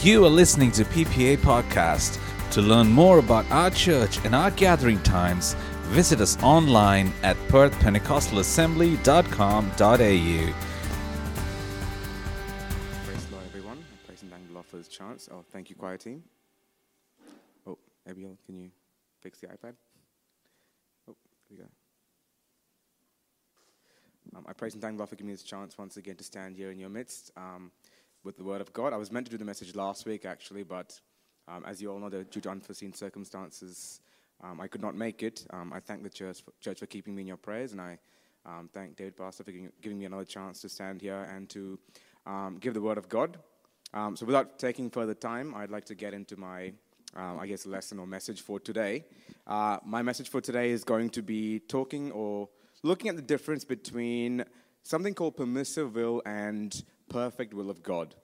You are listening to PPA Podcast. To learn more about our church and our gathering times, visit us online at perthpentecostalassembly.com.au. Praise the Lord, everyone. Praise and thank the for chance. Oh, thank you, choir team. Oh, Abiel, can you fix the iPad? Oh, here we go. Um, I praise and thank Lord for giving me this chance once again to stand here in your midst um, with the Word of God. I was meant to do the message last week, actually, but um, as you all know, due to unforeseen circumstances, um, I could not make it. Um, I thank the church for, church for keeping me in your prayers, and I um, thank David Pastor for giving, giving me another chance to stand here and to um, give the Word of God. Um, so, without taking further time, I'd like to get into my, I guess, lesson or message for today. Uh, my message for today is going to be talking or looking at the difference between something called permissive will and perfect will of God.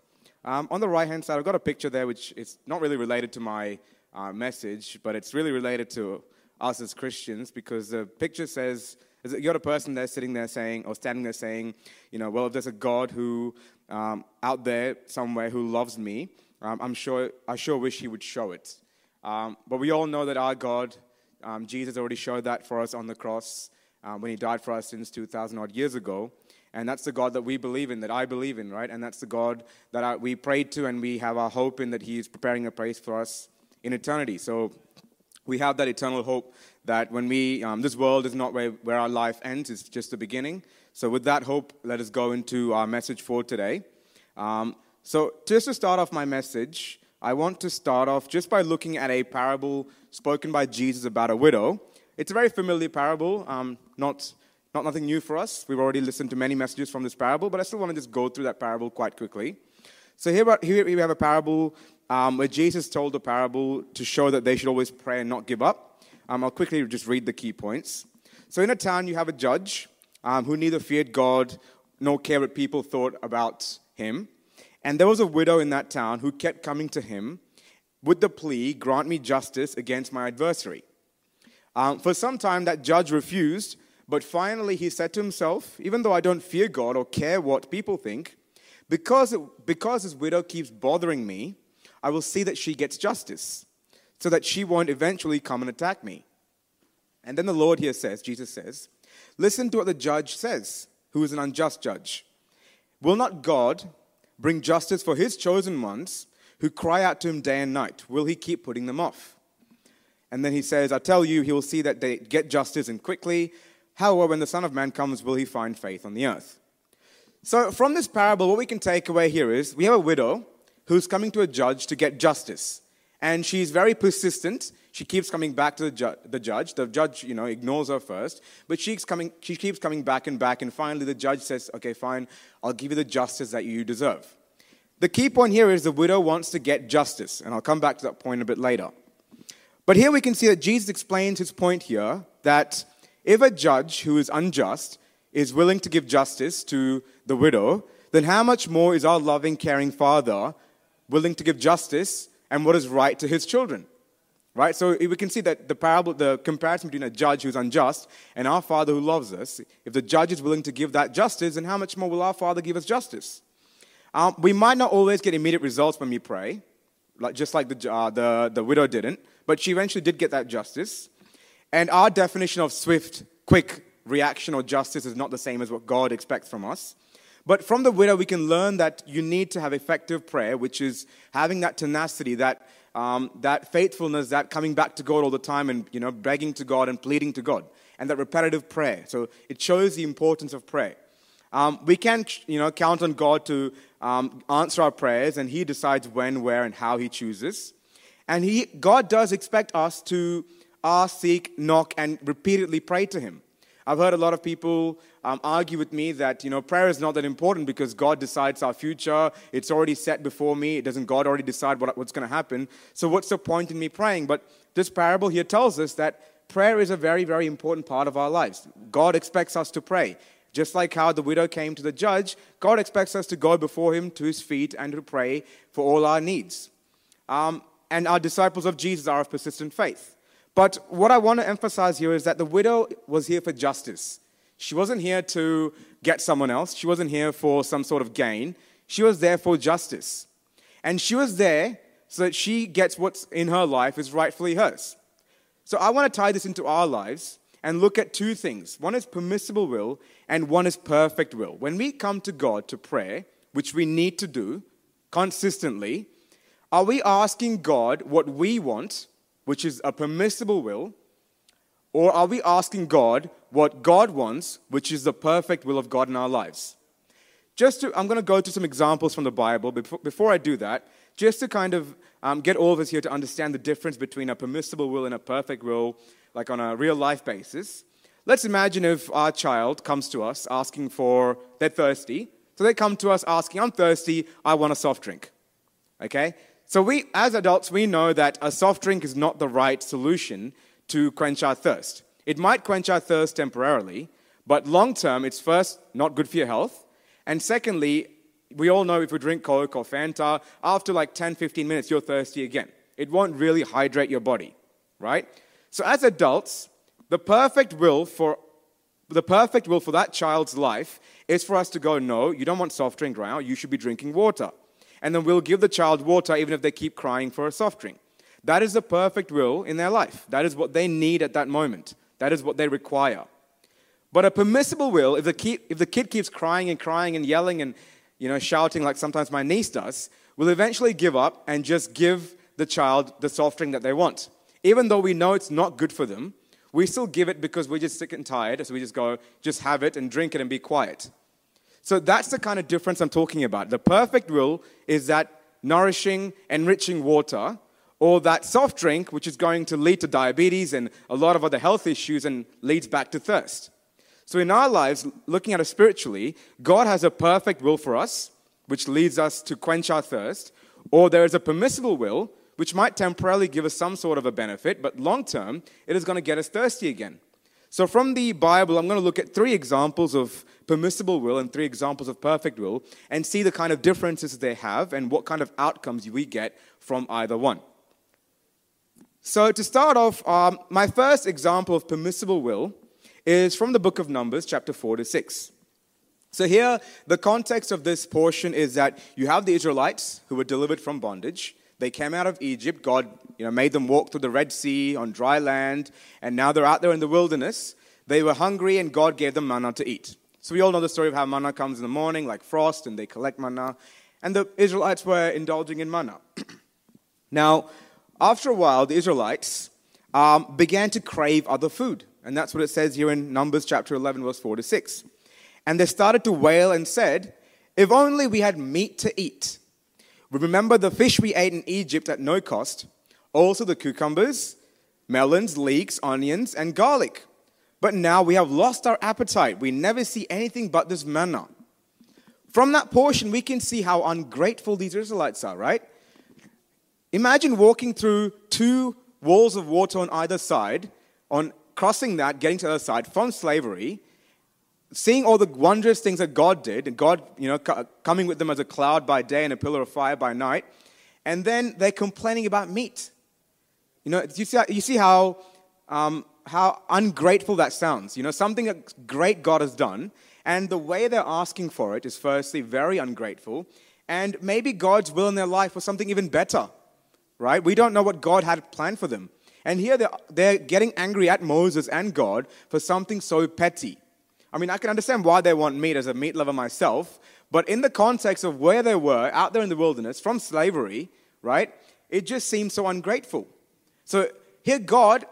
Um, on the right hand side, I've got a picture there which is not really related to my uh, message, but it's really related to us as Christians because the picture says, that you're a person there sitting there saying, or standing there saying, you know, well, if there's a God who um, out there somewhere who loves me, um, I'm sure, I sure wish he would show it. Um, but we all know that our God, um, Jesus already showed that for us on the cross um, when he died for us since 2,000 odd years ago. And that's the God that we believe in, that I believe in, right? And that's the God that I, we prayed to and we have our hope in that He is preparing a place for us in eternity. So we have that eternal hope that when we, um, this world is not where, where our life ends, it's just the beginning. So with that hope, let us go into our message for today. Um, so just to start off my message, I want to start off just by looking at a parable spoken by Jesus about a widow. It's a very familiar parable, um, not not nothing new for us. We've already listened to many messages from this parable, but I still want to just go through that parable quite quickly. So here, here we have a parable um, where Jesus told the parable to show that they should always pray and not give up. Um, I'll quickly just read the key points. So in a town, you have a judge um, who neither feared God nor cared what people thought about him. And there was a widow in that town who kept coming to him with the plea, Grant me justice against my adversary. Um, for some time, that judge refused but finally, he said to himself, Even though I don't fear God or care what people think, because, because his widow keeps bothering me, I will see that she gets justice, so that she won't eventually come and attack me. And then the Lord here says, Jesus says, Listen to what the judge says, who is an unjust judge. Will not God bring justice for his chosen ones who cry out to him day and night? Will he keep putting them off? And then he says, I tell you, he will see that they get justice and quickly However, when the Son of Man comes, will he find faith on the earth? So, from this parable, what we can take away here is we have a widow who's coming to a judge to get justice. And she's very persistent. She keeps coming back to the, ju- the judge. The judge, you know, ignores her first. But she's coming, she keeps coming back and back. And finally, the judge says, okay, fine, I'll give you the justice that you deserve. The key point here is the widow wants to get justice. And I'll come back to that point a bit later. But here we can see that Jesus explains his point here that if a judge who is unjust is willing to give justice to the widow, then how much more is our loving, caring Father willing to give justice and what is right to his children? Right? So we can see that the parable, the comparison between a judge who's unjust and our Father who loves us, if the judge is willing to give that justice, then how much more will our Father give us justice? Um, we might not always get immediate results when we pray, like, just like the, uh, the, the widow didn't, but she eventually did get that justice. And our definition of swift, quick reaction or justice is not the same as what God expects from us. But from the widow, we can learn that you need to have effective prayer, which is having that tenacity, that, um, that faithfulness, that coming back to God all the time and you know, begging to God and pleading to God, and that repetitive prayer. So it shows the importance of prayer. Um, we can you know, count on God to um, answer our prayers, and He decides when, where, and how He chooses. And he, God does expect us to ask, seek, knock, and repeatedly pray to Him. I've heard a lot of people um, argue with me that you know prayer is not that important because God decides our future. It's already set before me. It doesn't God already decide what, what's going to happen? So what's the point in me praying? But this parable here tells us that prayer is a very, very important part of our lives. God expects us to pray. Just like how the widow came to the judge, God expects us to go before Him to His feet and to pray for all our needs. Um, and our disciples of Jesus are of persistent faith. But what I want to emphasize here is that the widow was here for justice. She wasn't here to get someone else, she wasn't here for some sort of gain. She was there for justice. And she was there so that she gets what's in her life is rightfully hers. So I want to tie this into our lives and look at two things. One is permissible will, and one is perfect will. When we come to God to pray, which we need to do consistently, are we asking God what we want, which is a permissible will, or are we asking God what God wants, which is the perfect will of God in our lives? Just to, I'm going to go to some examples from the Bible. Before, before I do that, just to kind of um, get all of us here to understand the difference between a permissible will and a perfect will, like on a real life basis. Let's imagine if our child comes to us asking for, they're thirsty. So they come to us asking, I'm thirsty, I want a soft drink. Okay? So we, as adults, we know that a soft drink is not the right solution to quench our thirst. It might quench our thirst temporarily, but long term, it's first not good for your health. And secondly, we all know if we drink Coke or Fanta, after like 10, 15 minutes, you're thirsty again. It won't really hydrate your body, right? So as adults, the perfect will for the perfect will for that child's life is for us to go, no, you don't want soft drink right now, you should be drinking water. And then we'll give the child water even if they keep crying for a soft drink. That is the perfect will in their life. That is what they need at that moment. That is what they require. But a permissible will, if the, kid, if the kid keeps crying and crying and yelling and you know, shouting like sometimes my niece does, will eventually give up and just give the child the soft drink that they want. Even though we know it's not good for them, we still give it because we're just sick and tired, so we just go, just have it and drink it and be quiet. So that's the kind of difference I'm talking about. The perfect will is that nourishing, enriching water, or that soft drink, which is going to lead to diabetes and a lot of other health issues and leads back to thirst. So, in our lives, looking at it spiritually, God has a perfect will for us, which leads us to quench our thirst, or there is a permissible will, which might temporarily give us some sort of a benefit, but long term, it is going to get us thirsty again. So, from the Bible, I'm going to look at three examples of permissible will and three examples of perfect will and see the kind of differences they have and what kind of outcomes we get from either one. So, to start off, um, my first example of permissible will is from the book of Numbers, chapter 4 to 6. So, here, the context of this portion is that you have the Israelites who were delivered from bondage. They came out of Egypt. God you know, made them walk through the Red Sea on dry land, and now they're out there in the wilderness. They were hungry, and God gave them manna to eat. So, we all know the story of how manna comes in the morning, like frost, and they collect manna. And the Israelites were indulging in manna. now, after a while, the Israelites um, began to crave other food. And that's what it says here in Numbers chapter 11, verse 4 to 6. And they started to wail and said, If only we had meat to eat. We remember the fish we ate in Egypt at no cost, also the cucumbers, melons, leeks, onions, and garlic. But now we have lost our appetite. We never see anything but this manna. From that portion, we can see how ungrateful these Israelites are, right? Imagine walking through two walls of water on either side on crossing that, getting to the other side from slavery, seeing all the wondrous things that God did, and God, you know, coming with them as a cloud by day and a pillar of fire by night, and then they're complaining about meat. You know, you see, you see how, um, how ungrateful that sounds. You know, something that great God has done, and the way they're asking for it is firstly very ungrateful, and maybe God's will in their life was something even better, right? We don't know what God had planned for them. And here they're, they're getting angry at Moses and God for something so petty. I mean, I can understand why they want meat as a meat lover myself, but in the context of where they were out there in the wilderness from slavery, right, it just seems so ungrateful. So here God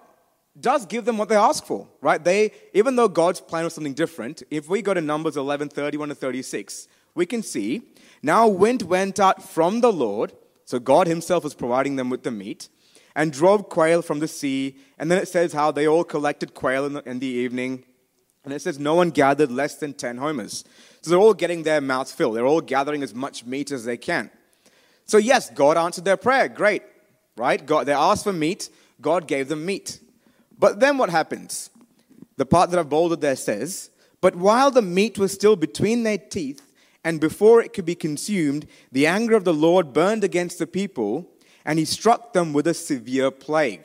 does give them what they ask for, right? They, even though God's plan was something different, if we go to Numbers 11, 31 to 36, we can see, now wind went out from the Lord, so God himself was providing them with the meat, and drove quail from the sea. And then it says how they all collected quail in the, in the evening. And it says no one gathered less than 10 homers. So they're all getting their mouths filled. They're all gathering as much meat as they can. So, yes, God answered their prayer. Great, right? God, they asked for meat. God gave them meat. But then what happens? The part that I've bolded there says, But while the meat was still between their teeth, and before it could be consumed, the anger of the Lord burned against the people, and he struck them with a severe plague.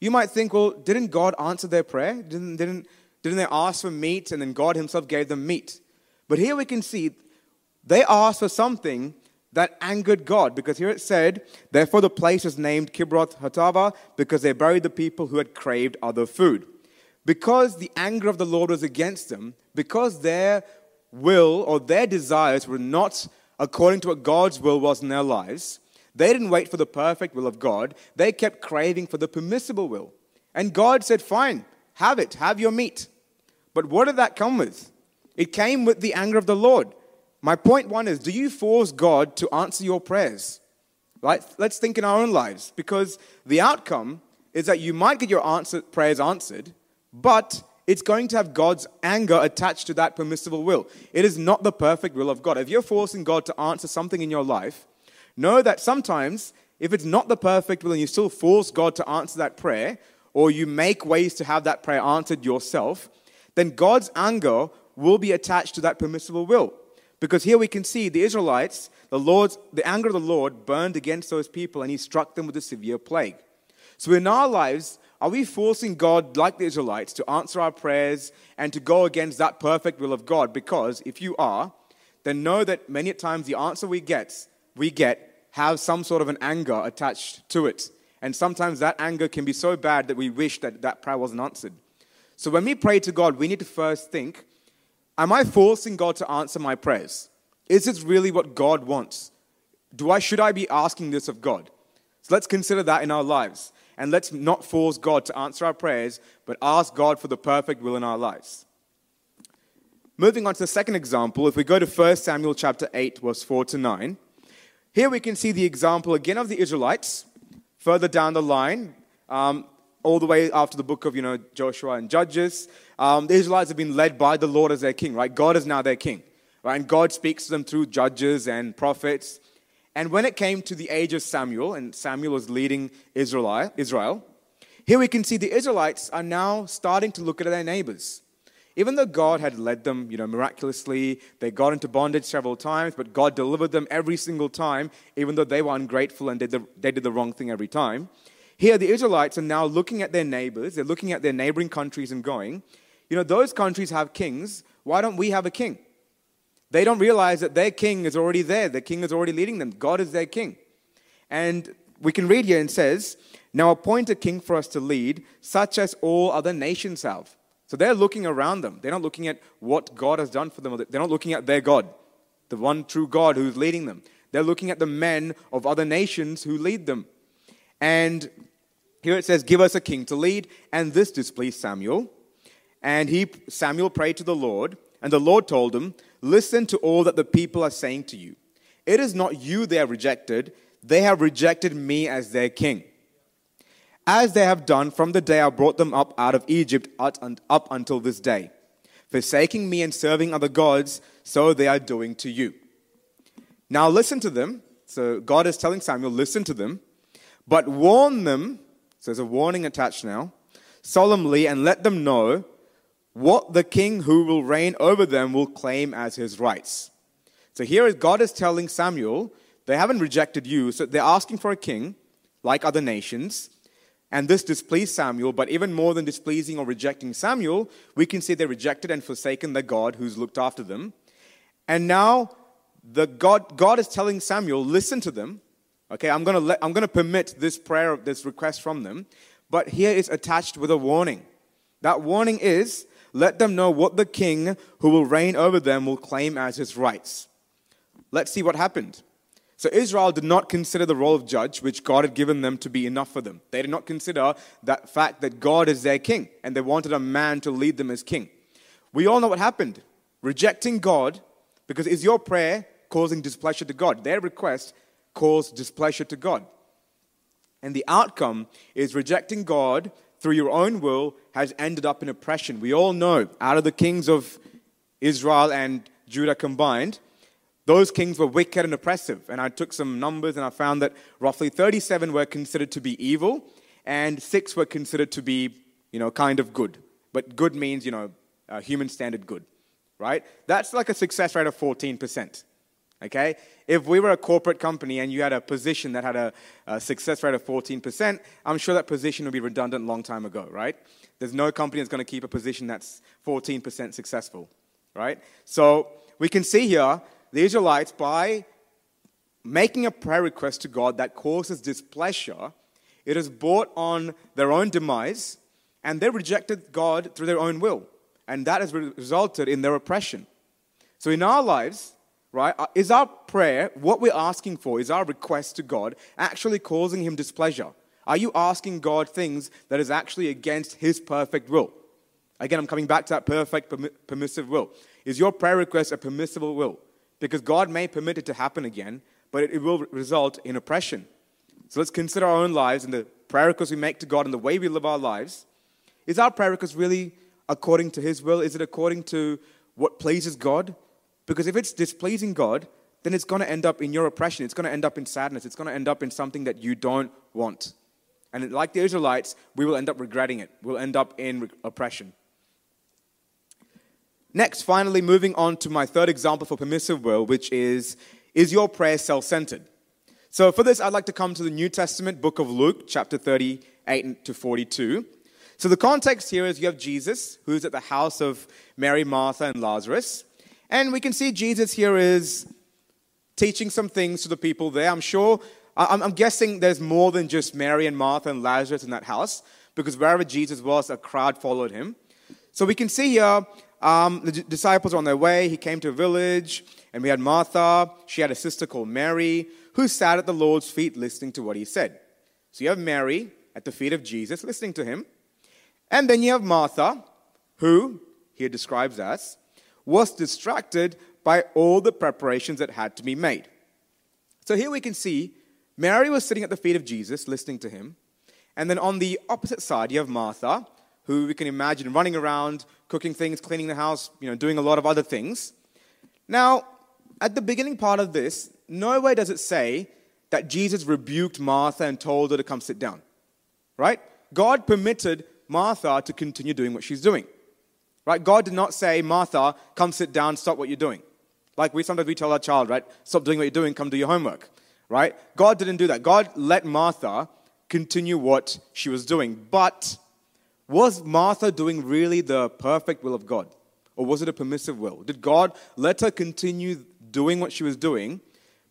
You might think, well, didn't God answer their prayer? Didn't, didn't, didn't they ask for meat and then God himself gave them meat? But here we can see they asked for something that angered God because here it said, Therefore the place is named Kibroth Hattaavah because they buried the people who had craved other food. Because the anger of the Lord was against them, because their will or their desires were not according to what God's will was in their lives, they didn't wait for the perfect will of God. They kept craving for the permissible will. And God said, Fine, have it, have your meat. But what did that come with? It came with the anger of the Lord. My point one is do you force God to answer your prayers? Right? Let's think in our own lives because the outcome is that you might get your answer, prayers answered, but it's going to have God's anger attached to that permissible will. It is not the perfect will of God. If you're forcing God to answer something in your life, know that sometimes if it's not the perfect will and you still force God to answer that prayer, or you make ways to have that prayer answered yourself, then God's anger will be attached to that permissible will. Because here we can see the Israelites, the Lord's, the anger of the Lord burned against those people and he struck them with a severe plague. So in our lives, are we forcing God, like the Israelites, to answer our prayers and to go against that perfect will of God? Because if you are, then know that many times the answer we get, we get have some sort of an anger attached to it. And sometimes that anger can be so bad that we wish that that prayer wasn't answered. So when we pray to God, we need to first think Am I forcing God to answer my prayers? Is this really what God wants? Do I, should I be asking this of God? So let's consider that in our lives. And let's not force God to answer our prayers, but ask God for the perfect will in our lives. Moving on to the second example, if we go to 1 Samuel chapter 8, verse 4 to 9, here we can see the example again of the Israelites. Further down the line, um, all the way after the book of you know Joshua and Judges, um, the Israelites have been led by the Lord as their king, right? God is now their king, right? And God speaks to them through judges and prophets. And when it came to the age of Samuel, and Samuel was leading Israel, Israel, here we can see the Israelites are now starting to look at their neighbors. Even though God had led them, you know, miraculously, they got into bondage several times, but God delivered them every single time, even though they were ungrateful and did the, they did the wrong thing every time. Here, the Israelites are now looking at their neighbors, they're looking at their neighboring countries and going, you know, those countries have kings. Why don't we have a king? They don't realize that their king is already there. The king is already leading them. God is their king. And we can read here and says, Now appoint a king for us to lead, such as all other nations have. So they're looking around them. They're not looking at what God has done for them. They're not looking at their God, the one true God who's leading them. They're looking at the men of other nations who lead them. And here it says, Give us a king to lead. And this displeased Samuel. And he, Samuel prayed to the Lord, and the Lord told him, Listen to all that the people are saying to you. It is not you they have rejected, they have rejected me as their king. As they have done from the day I brought them up out of Egypt up until this day. Forsaking me and serving other gods, so they are doing to you. Now listen to them. So God is telling Samuel, listen to them, but warn them. So there's a warning attached now, solemnly, and let them know what the king who will reign over them will claim as his rights. So here God is telling Samuel, they haven't rejected you, so they're asking for a king like other nations. And this displeased Samuel, but even more than displeasing or rejecting Samuel, we can see they rejected and forsaken the God who's looked after them. And now the God, God is telling Samuel, listen to them. Okay, I'm gonna let, I'm gonna permit this prayer, this request from them. But here is attached with a warning. That warning is let them know what the king who will reign over them will claim as his rights. Let's see what happened. So Israel did not consider the role of judge, which God had given them, to be enough for them. They did not consider that fact that God is their king, and they wanted a man to lead them as king. We all know what happened. Rejecting God, because is your prayer causing displeasure to God? Their request caused displeasure to God. And the outcome is rejecting God through your own will has ended up in oppression. We all know, out of the kings of Israel and Judah combined, those kings were wicked and oppressive. And I took some numbers and I found that roughly 37 were considered to be evil and six were considered to be, you know, kind of good. But good means, you know, human standard good, right? That's like a success rate of 14%. Okay? If we were a corporate company and you had a position that had a, a, success rate of 14%, I'm sure that position would be redundant a long time ago, right? There's no company that's going to keep a position that's 14% successful, right? So we can see here the Israelites, by making a prayer request to God that causes displeasure, it has brought on their own demise, and they rejected God through their own will. And that has resulted in their oppression. So in our lives, right, uh, is our prayer, what we're asking for, is our request to God actually causing Him displeasure? Are you asking God things that is actually against His perfect will? Again, I'm coming back to that perfect, permissive will. Is your prayer request a permissible will? Because God may permit it to happen again, but it will result in oppression. So let's consider our own lives and the prayer requests we make to God and the way we live our lives. Is our prayer request really according to His will? Is it according to what pleases God? Because if it's displeasing God, then it's going to end up in your oppression. It's going to end up in sadness. It's going to end up in something that you don't want. And like the Israelites, we will end up regretting it. We'll end up in oppression. Next, finally, moving on to my third example for permissive will, which is Is your prayer self centered? So, for this, I'd like to come to the New Testament book of Luke, chapter 38 to 42. So, the context here is you have Jesus, who's at the house of Mary, Martha, and Lazarus. And we can see Jesus here is teaching some things to the people there. I'm sure, I'm guessing there's more than just Mary and Martha and Lazarus in that house, because wherever Jesus was, a crowd followed him. So, we can see here um, the disciples are on their way. He came to a village, and we had Martha. She had a sister called Mary who sat at the Lord's feet listening to what he said. So you have Mary at the feet of Jesus listening to him. And then you have Martha, who he describes as, was distracted by all the preparations that had to be made. So here we can see Mary was sitting at the feet of Jesus listening to him. And then on the opposite side, you have Martha, who we can imagine running around, cooking things, cleaning the house, you know, doing a lot of other things. Now, at the beginning part of this, nowhere does it say that Jesus rebuked Martha and told her to come sit down. Right? God permitted Martha to continue doing what she's doing. Right? God did not say, Martha, come sit down, stop what you're doing. Like we sometimes we tell our child, right? Stop doing what you're doing, come do your homework. Right? God didn't do that. God let Martha continue what she was doing. But was Martha doing really the perfect will of God? Or was it a permissive will? Did God let her continue doing what she was doing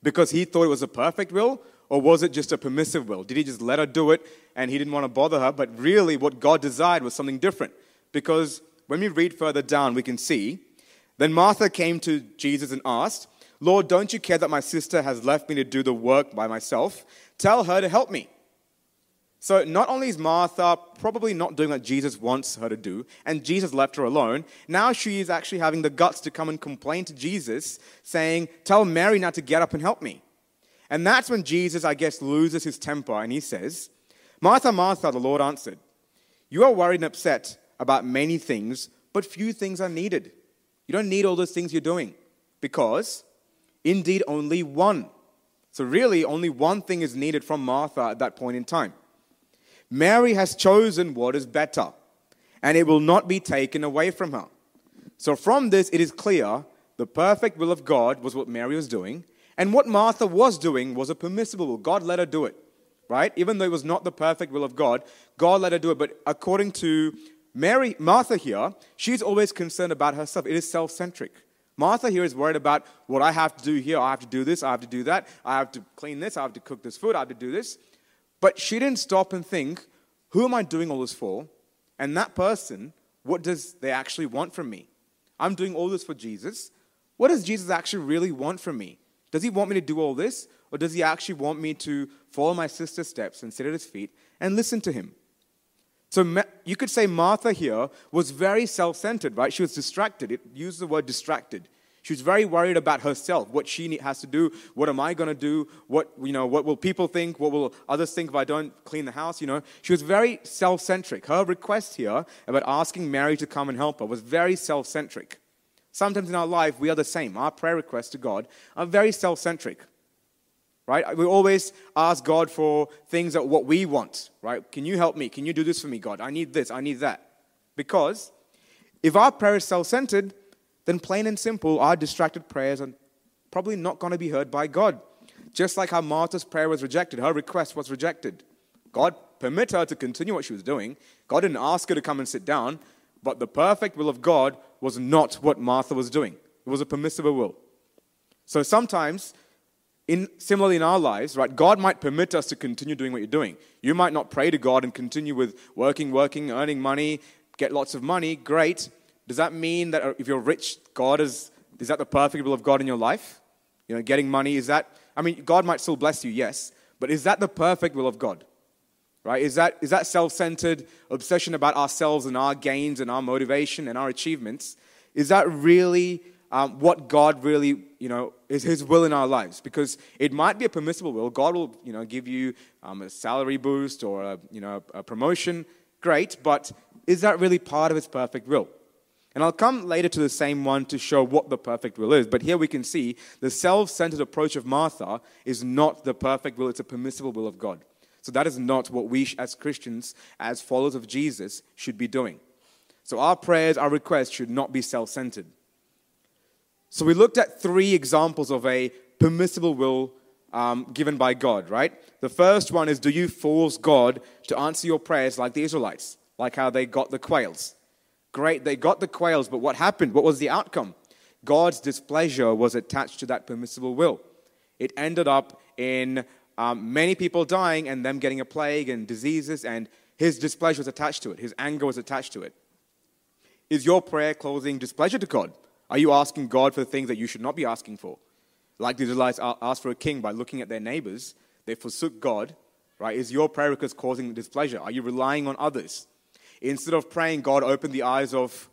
because he thought it was a perfect will? Or was it just a permissive will? Did he just let her do it and he didn't want to bother her? But really, what God desired was something different. Because when we read further down, we can see then Martha came to Jesus and asked, Lord, don't you care that my sister has left me to do the work by myself? Tell her to help me. So not only is Martha probably not doing what Jesus wants her to do, and Jesus left her alone, now she is actually having the guts to come and complain to Jesus, saying, Tell Mary not to get up and help me. And that's when Jesus, I guess, loses his temper and he says, Martha, Martha, the Lord answered, You are worried and upset about many things, but few things are needed. You don't need all those things you're doing because indeed only one. So, really, only one thing is needed from Martha at that point in time. Mary has chosen what is better, and it will not be taken away from her. So, from this, it is clear the perfect will of God was what Mary was doing, and what Martha was doing was a permissible will. God let her do it, right? Even though it was not the perfect will of God, God let her do it. But according to Mary, Martha here, she's always concerned about herself. It is self centric. Martha here is worried about what I have to do here. I have to do this. I have to do that. I have to clean this. I have to cook this food. I have to do this. But she didn't stop and think, who am I doing all this for? And that person, what does they actually want from me? I'm doing all this for Jesus. What does Jesus actually really want from me? Does he want me to do all this? Or does he actually want me to follow my sister's steps and sit at his feet and listen to him? So you could say Martha here was very self centered, right? She was distracted. It used the word distracted. She was very worried about herself, what she has to do. What am I going to do? What, you know, what will people think? What will others think if I don't clean the house? You know, she was very self centric. Her request here about asking Mary to come and help her was very self centric. Sometimes in our life, we are the same. Our prayer requests to God are very self centric right? We always ask God for things that what we want, right? Can you help me? Can you do this for me, God? I need this, I need that. Because if our prayer is self centered, then plain and simple, our distracted prayers are probably not going to be heard by God. Just like how Martha's prayer was rejected, her request was rejected. God permit her to continue what she was doing. God didn't ask her to come and sit down, but the perfect will of God was not what Martha was doing. It was a permissible will. So sometimes in, similarly in our lives, right, God might permit us to continue doing what you're doing. You might not pray to God and continue with working, working, earning money, get lots of money. Great. Does that mean that if you're rich, God is, is that the perfect will of God in your life? You know, getting money, is that, I mean, God might still bless you, yes, but is that the perfect will of God? Right? Is that, is that self centered obsession about ourselves and our gains and our motivation and our achievements? Is that really um, what God really, you know, is His will in our lives. Because it might be a permissible will. God will, you know, give you um, a salary boost or a, you know, a promotion. Great, but is that really part of His perfect will? And I'll come later to the same one to show what the perfect will is. But here we can see the self centered approach of Martha is not the perfect will, it's a permissible will of God. So that is not what we as Christians, as followers of Jesus, should be doing. So our prayers, our requests should not be self centered. So we looked at three examples of a permissible will um, given by God, right? The first one is do you force God to answer your prayers like the Israelites, like how they got the quails? Great, they got the quails, but what happened? What was the outcome? God's displeasure was attached to that permissible will. It ended up in um, many people dying and them getting a plague and diseases, and his displeasure was attached to it. His anger was attached to it. Is your prayer causing displeasure to God? Are you asking God for the things that you should not be asking for? Like the Israelites asked for a king by looking at their neighbors, they forsook God, right? Is your prayer request causing displeasure? Are you relying on others? Instead of praying, God, open the eyes of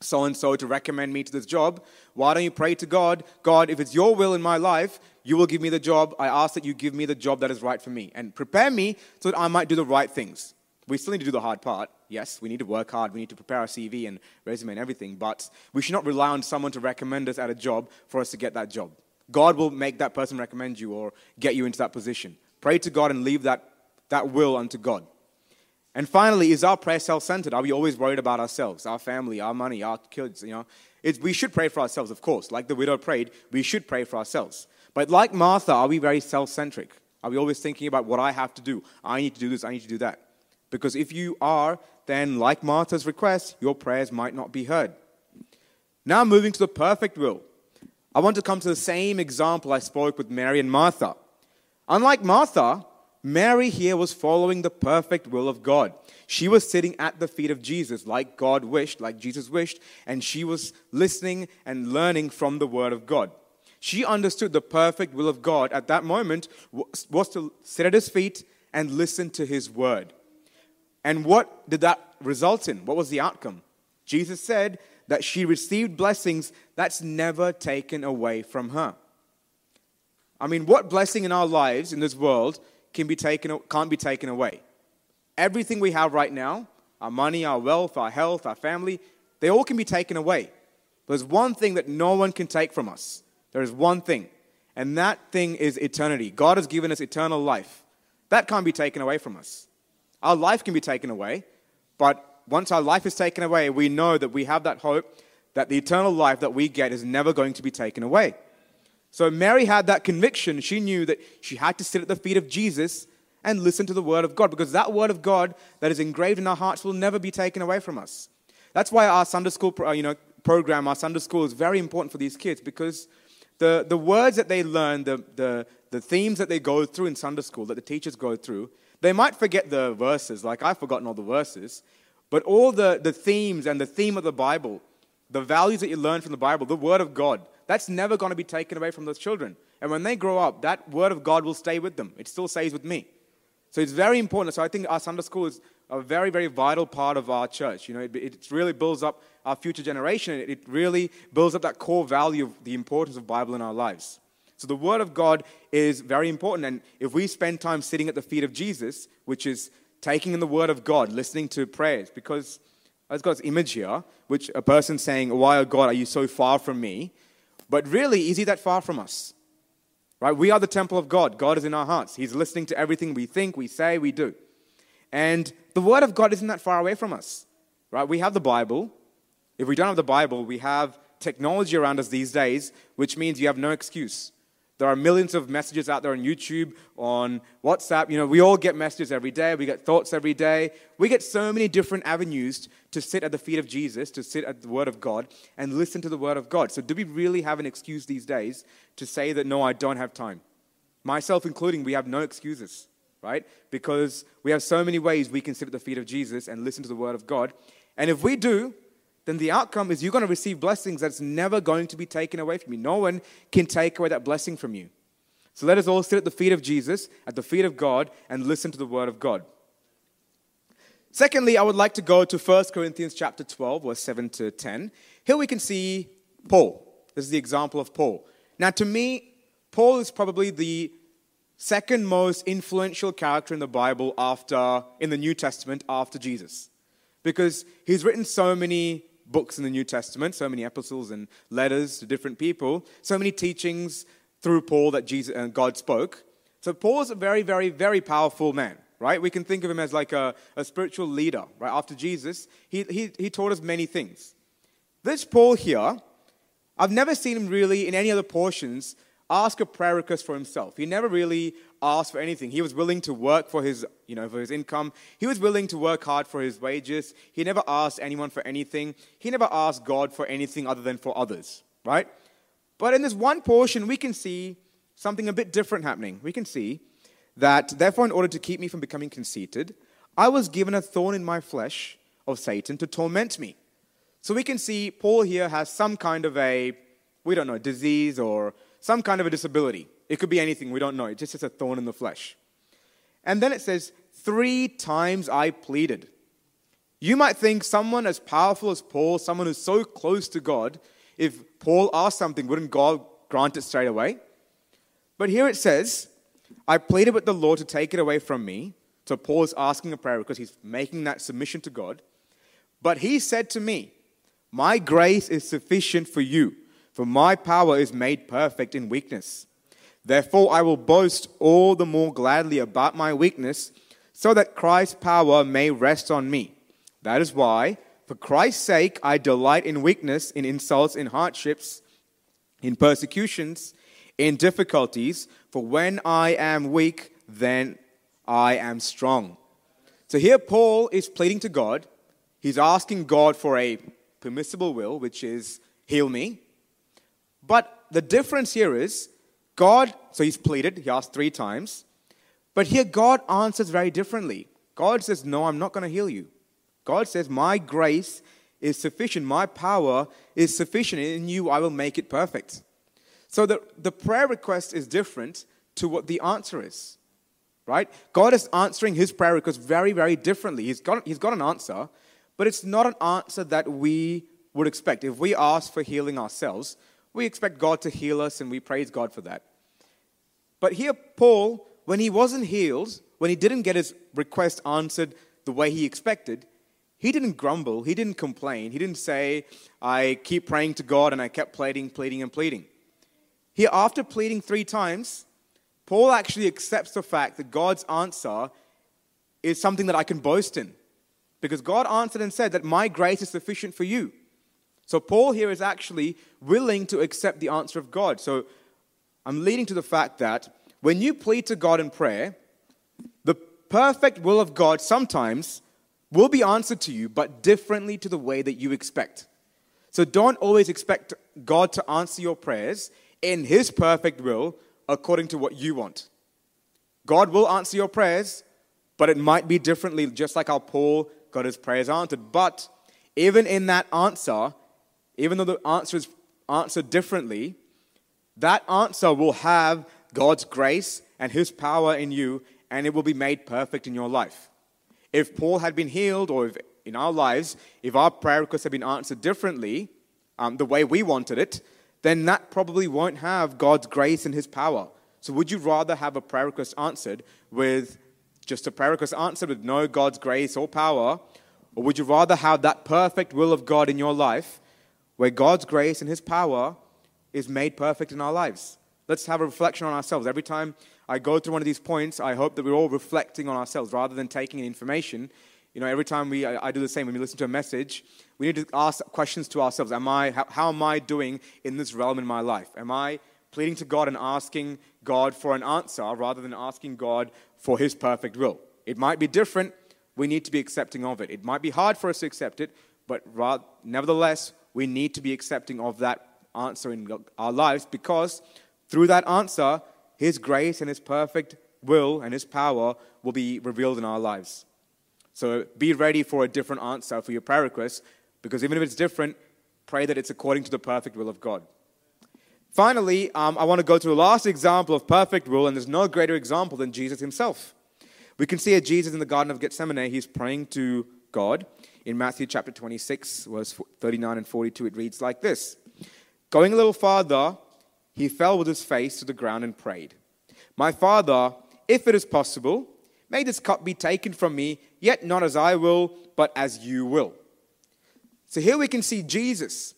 so and so to recommend me to this job, why don't you pray to God, God, if it's your will in my life, you will give me the job. I ask that you give me the job that is right for me and prepare me so that I might do the right things. We still need to do the hard part. Yes, we need to work hard. We need to prepare our CV and resume and everything. But we should not rely on someone to recommend us at a job for us to get that job. God will make that person recommend you or get you into that position. Pray to God and leave that, that will unto God. And finally, is our prayer self-centered? Are we always worried about ourselves, our family, our money, our kids? You know, it's, we should pray for ourselves, of course. Like the widow prayed, we should pray for ourselves. But like Martha, are we very self-centric? Are we always thinking about what I have to do? I need to do this. I need to do that. Because if you are, then like Martha's request, your prayers might not be heard. Now, moving to the perfect will. I want to come to the same example I spoke with Mary and Martha. Unlike Martha, Mary here was following the perfect will of God. She was sitting at the feet of Jesus like God wished, like Jesus wished, and she was listening and learning from the Word of God. She understood the perfect will of God at that moment was to sit at His feet and listen to His Word. And what did that result in? What was the outcome? Jesus said that she received blessings that's never taken away from her. I mean, what blessing in our lives in this world can be taken, can't be taken away? Everything we have right now, our money, our wealth, our health, our family, they all can be taken away. There's one thing that no one can take from us. There is one thing, and that thing is eternity. God has given us eternal life. That can't be taken away from us. Our life can be taken away, but once our life is taken away, we know that we have that hope that the eternal life that we get is never going to be taken away. So Mary had that conviction. She knew that she had to sit at the feet of Jesus and listen to the word of God because that word of God that is engraved in our hearts will never be taken away from us. That's why our Sunday school uh, you know, program, our Sunday school is very important for these kids because the, the words that they learn, the, the, the themes that they go through in Sunday school, that the teachers go through, they might forget the verses, like I've forgotten all the verses, but all the, the themes and the theme of the Bible, the values that you learn from the Bible, the Word of God, that's never going to be taken away from those children. And when they grow up, that Word of God will stay with them. It still stays with me. So it's very important. So I think our Sunday school is a very, very vital part of our church. You know, it, it really builds up our future generation. It, it really builds up that core value of the importance of Bible in our lives. So the Word of God is very important. And if we spend time sitting at the feet of Jesus, which is taking in the Word of God, listening to prayers, because I've image here, which a person saying, Why, oh God, are you so far from me? But really, is He that far from us? Right? We are the temple of God. God is in our hearts. He's listening to everything we think, we say, we do. And the Word of God isn't that far away from us. Right? We have the Bible. If we don't have the Bible, we have technology around us these days, which means you have no excuse. There are millions of messages out there on YouTube, on WhatsApp. You know, we all get messages every day. We get thoughts every day. We get so many different avenues to sit at the feet of Jesus, to sit at the Word of God, and listen to the Word of God. So, do we really have an excuse these days to say that, no, I don't have time? myself including, we have no excuses, right? Because we have so many ways we can sit at the feet of Jesus and listen to the word of God. And if we do, then the outcome is you're going to receive blessings that's never going to be taken away from you. No one can take away that blessing from you. So let us all sit at the feet of Jesus, at the feet of God, and listen to the word of God. Secondly, I would like to go to 1 Corinthians chapter 12, verse 7 to 10. Here we can see Paul. This is the example of Paul. Now, to me, Paul is probably the second most influential character in the Bible after, in the New Testament, after Jesus. Because he's written so many books in the New Testament, so many epistles and letters to different people, so many teachings through Paul that Jesus and God spoke. So Paul is a very, very, very powerful man, right? We can think of him as like a, a spiritual leader, right? After Jesus, he, he, he taught us many things. This Paul here, I've never seen him really in any other portions ask a prayer request for himself. He never really asked for anything. He was willing to work for his, you know, for his income. He was willing to work hard for his wages. He never asked anyone for anything. He never asked God for anything other than for others, right? But in this one portion, we can see something a bit different happening. We can see that, therefore, in order to keep me from becoming conceited, I was given a thorn in my flesh of Satan to torment me. So we can see Paul here has some kind of a, we don't know, disease or some kind of a disability. It could be anything, we don't know. It just says a thorn in the flesh. And then it says, Three times I pleaded. You might think someone as powerful as Paul, someone who's so close to God, if Paul asked something, wouldn't God grant it straight away? But here it says, I pleaded with the Lord to take it away from me. So Paul is asking a prayer because he's making that submission to God. But he said to me, My grace is sufficient for you, for my power is made perfect in weakness. Therefore, I will boast all the more gladly about my weakness, so that Christ's power may rest on me. That is why, for Christ's sake, I delight in weakness, in insults, in hardships, in persecutions, in difficulties, for when I am weak, then I am strong. So here, Paul is pleading to God. He's asking God for a permissible will, which is heal me. But the difference here is God, so he's pleaded, he asked three times. But here, God answers very differently. God says, No, I'm not going to heal you. God says, My grace is sufficient. My power is sufficient. In you, I will make it perfect. So the, the prayer request is different to what the answer is, right? God is answering his prayer request very, very differently. He's got, he's got an answer, but it's not an answer that we would expect. If we ask for healing ourselves, we expect God to heal us and we praise God for that. But here, Paul, when he wasn't healed, when he didn't get his request answered the way he expected, he didn't grumble, he didn't complain, he didn't say, I keep praying to God and I kept pleading, pleading, and pleading. Here, after pleading three times, Paul actually accepts the fact that God's answer is something that I can boast in. Because God answered and said that my grace is sufficient for you. So Paul here is actually willing to accept the answer of God. So I'm leading to the fact that when you plead to God in prayer, the perfect will of God sometimes will be answered to you, but differently to the way that you expect. So don't always expect God to answer your prayers in His perfect will according to what you want. God will answer your prayers, but it might be differently, just like how Paul got his prayers answered. But even in that answer, even though the answer is answered differently, that answer will have God's grace and His power in you, and it will be made perfect in your life. If Paul had been healed, or if in our lives, if our prayer requests had been answered differently, um, the way we wanted it, then that probably won't have God's grace and His power. So, would you rather have a prayer request answered with just a prayer request answered with no God's grace or power? Or would you rather have that perfect will of God in your life where God's grace and His power is made perfect in our lives? Let's have a reflection on ourselves. Every time I go through one of these points, I hope that we're all reflecting on ourselves rather than taking in information. You know, every time we, I, do the same when we listen to a message, we need to ask questions to ourselves. Am I, how, how am I doing in this realm in my life? Am I pleading to God and asking God for an answer rather than asking God for His perfect will? It might be different. We need to be accepting of it. It might be hard for us to accept it, but rather, nevertheless, we need to be accepting of that answer in our lives because through that answer, His grace and His perfect will and His power will be revealed in our lives. So be ready for a different answer for your prayer request because even if it's different, pray that it's according to the perfect will of God. Finally, um, I want to go to the last example of perfect will, and there's no greater example than Jesus himself. We can see Jesus in the Garden of Gethsemane, he's praying to God. In Matthew chapter 26, verse 39 and 42, it reads like this Going a little farther, he fell with his face to the ground and prayed, My Father, if it is possible, may this cup be taken from me, yet not as I will, but as you will. So here we can see Jesus.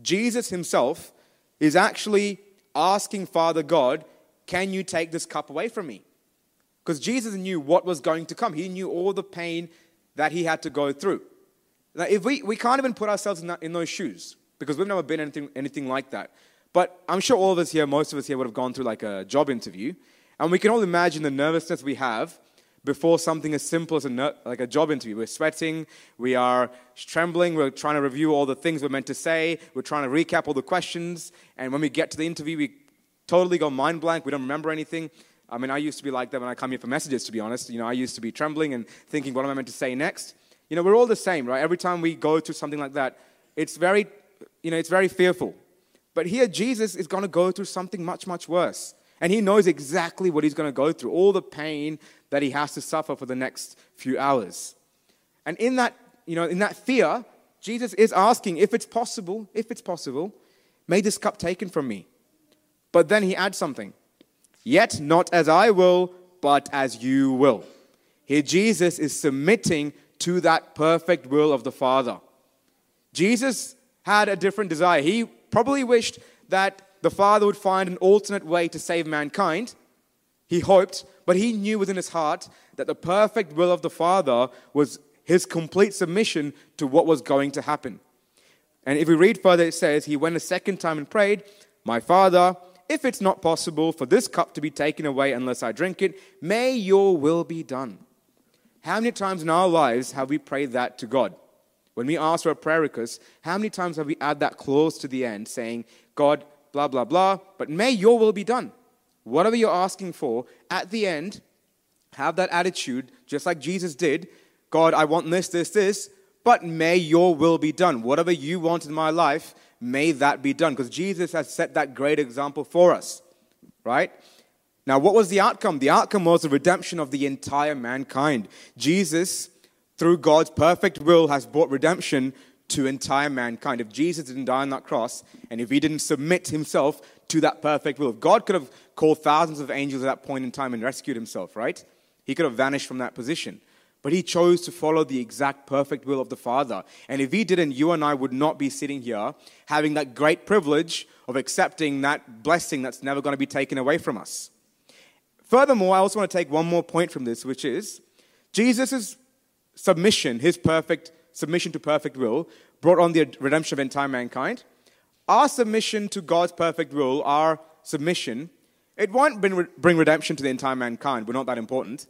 Jesus himself is actually asking Father God, Can you take this cup away from me? Because Jesus knew what was going to come. He knew all the pain that he had to go through. Now, if we, we can't even put ourselves in, that, in those shoes because we've never been anything, anything like that. But I'm sure all of us here, most of us here, would have gone through like a job interview. And we can all imagine the nervousness we have before something as simple as a ner- like a job interview. We're sweating, we are trembling, we're trying to review all the things we're meant to say, we're trying to recap all the questions. And when we get to the interview, we totally go mind blank, we don't remember anything. I mean, I used to be like that when I come here for messages, to be honest. You know, I used to be trembling and thinking, what am I meant to say next? You know, we're all the same, right? Every time we go through something like that, it's very, you know, it's very fearful. But here, Jesus is going to go through something much, much worse. And he knows exactly what he's going to go through, all the pain that he has to suffer for the next few hours. And in that, you know, in that fear, Jesus is asking, if it's possible, if it's possible, may this cup taken from me. But then he adds something. Yet not as I will, but as you will. Here, Jesus is submitting to that perfect will of the Father. Jesus had a different desire. He probably wished that the Father would find an alternate way to save mankind. He hoped, but he knew within his heart that the perfect will of the Father was his complete submission to what was going to happen. And if we read further, it says, He went a second time and prayed, My Father, if it's not possible for this cup to be taken away unless I drink it, may your will be done. How many times in our lives have we prayed that to God? When we ask for a prayer request, how many times have we add that clause to the end saying, God, blah, blah, blah, but may your will be done? Whatever you're asking for, at the end, have that attitude, just like Jesus did God, I want this, this, this, but may your will be done. Whatever you want in my life, may that be done. Because Jesus has set that great example for us, right? Now, what was the outcome? The outcome was the redemption of the entire mankind. Jesus, through God's perfect will, has brought redemption to entire mankind. If Jesus didn't die on that cross, and if he didn't submit himself to that perfect will, if God could have called thousands of angels at that point in time and rescued himself, right? He could have vanished from that position. But he chose to follow the exact perfect will of the Father. And if he didn't, you and I would not be sitting here having that great privilege of accepting that blessing that's never going to be taken away from us. Furthermore, I also want to take one more point from this, which is Jesus' submission, his perfect submission to perfect will, brought on the redemption of entire mankind. Our submission to God's perfect will, our submission, it won't bring redemption to the entire mankind. We're not that important.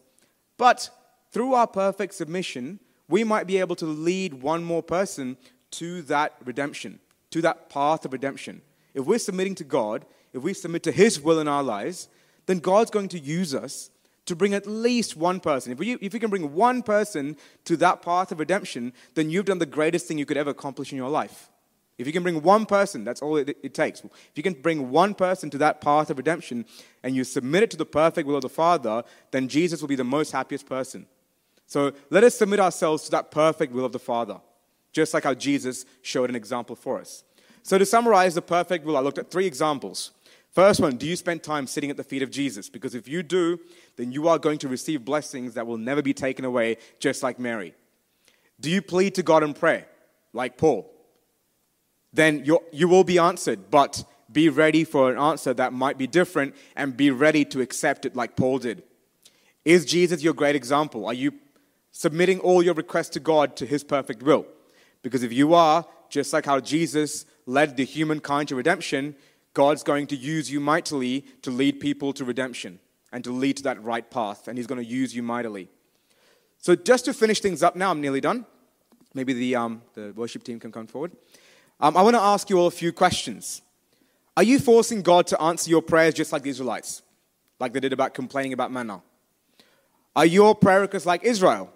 But through our perfect submission, we might be able to lead one more person to that redemption, to that path of redemption. If we're submitting to God, if we submit to His will in our lives, then God's going to use us to bring at least one person. If, we, if you can bring one person to that path of redemption, then you've done the greatest thing you could ever accomplish in your life. If you can bring one person, that's all it, it, takes. If you can bring one person to that path of redemption and you submit it to the perfect will of the Father, then Jesus will be the most happiest person. So let us submit ourselves to that perfect will of the Father, just like how Jesus showed an example for us. So, to summarize the perfect will, I looked at three examples. First one, do you spend time sitting at the feet of Jesus? Because if you do, then you are going to receive blessings that will never be taken away, just like Mary. Do you plead to God in prayer, like Paul? Then you will be answered, but be ready for an answer that might be different and be ready to accept it, like Paul did. Is Jesus your great example? Are you submitting all your requests to God to His perfect will. Because if you are, just like how Jesus led the humankind to redemption, God's going to use you mightily to lead people to redemption and to lead to that right path, and He's going to use you mightily. So, just to finish things up now, I'm nearly done. Maybe the, um, the worship team can come forward. Um, I want to ask you all a few questions. Are you forcing God to answer your prayers just like the Israelites? like they did about complaining about manna? Are your prayer requests like Israel,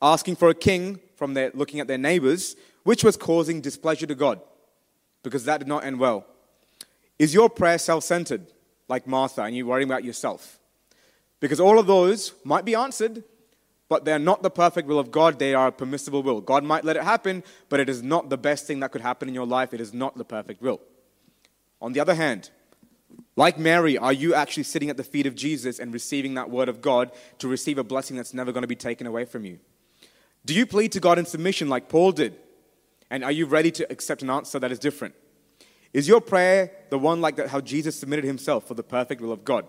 asking for a king from their, looking at their neighbors, which was causing displeasure to God? Because that did not end well. Is your prayer self centered, like Martha, and you're worrying about yourself? Because all of those might be answered, but they're not the perfect will of God. They are a permissible will. God might let it happen, but it is not the best thing that could happen in your life. It is not the perfect will. On the other hand, like Mary, are you actually sitting at the feet of Jesus and receiving that word of God to receive a blessing that's never going to be taken away from you? Do you plead to God in submission like Paul did? And are you ready to accept an answer that is different? Is your prayer the one like that, how Jesus submitted himself for the perfect will of God?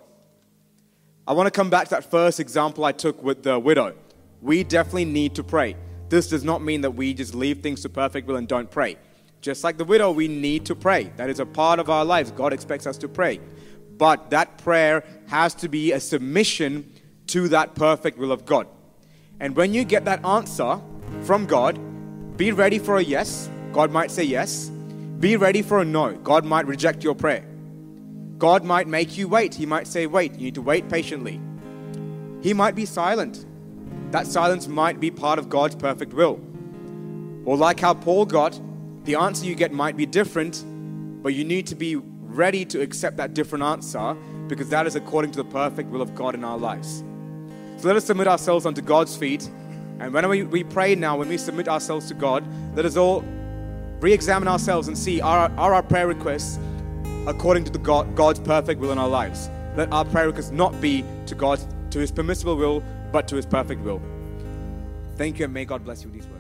I want to come back to that first example I took with the widow. We definitely need to pray. This does not mean that we just leave things to perfect will and don't pray. Just like the widow, we need to pray. That is a part of our lives. God expects us to pray. But that prayer has to be a submission to that perfect will of God. And when you get that answer from God, be ready for a yes. God might say yes. Be ready for a no. God might reject your prayer. God might make you wait. He might say, wait, you need to wait patiently. He might be silent. That silence might be part of God's perfect will. Or, like how Paul got, the answer you get might be different, but you need to be ready to accept that different answer because that is according to the perfect will of God in our lives. So let us submit ourselves unto God's feet. And when we, we pray now, when we submit ourselves to God, let us all re examine ourselves and see are, are our prayer requests according to the God, God's perfect will in our lives? Let our prayer requests not be to God, to His permissible will, but to His perfect will. Thank you, and may God bless you with these words.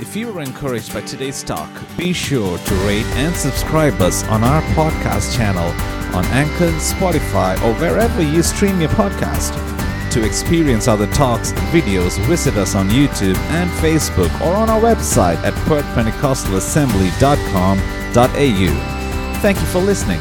If you were encouraged by today's talk, be sure to rate and subscribe us on our podcast channel on Anchor, Spotify, or wherever you stream your podcast. To experience other talks and videos, visit us on YouTube and Facebook or on our website at perthpentecostalassembly.com.au. Thank you for listening.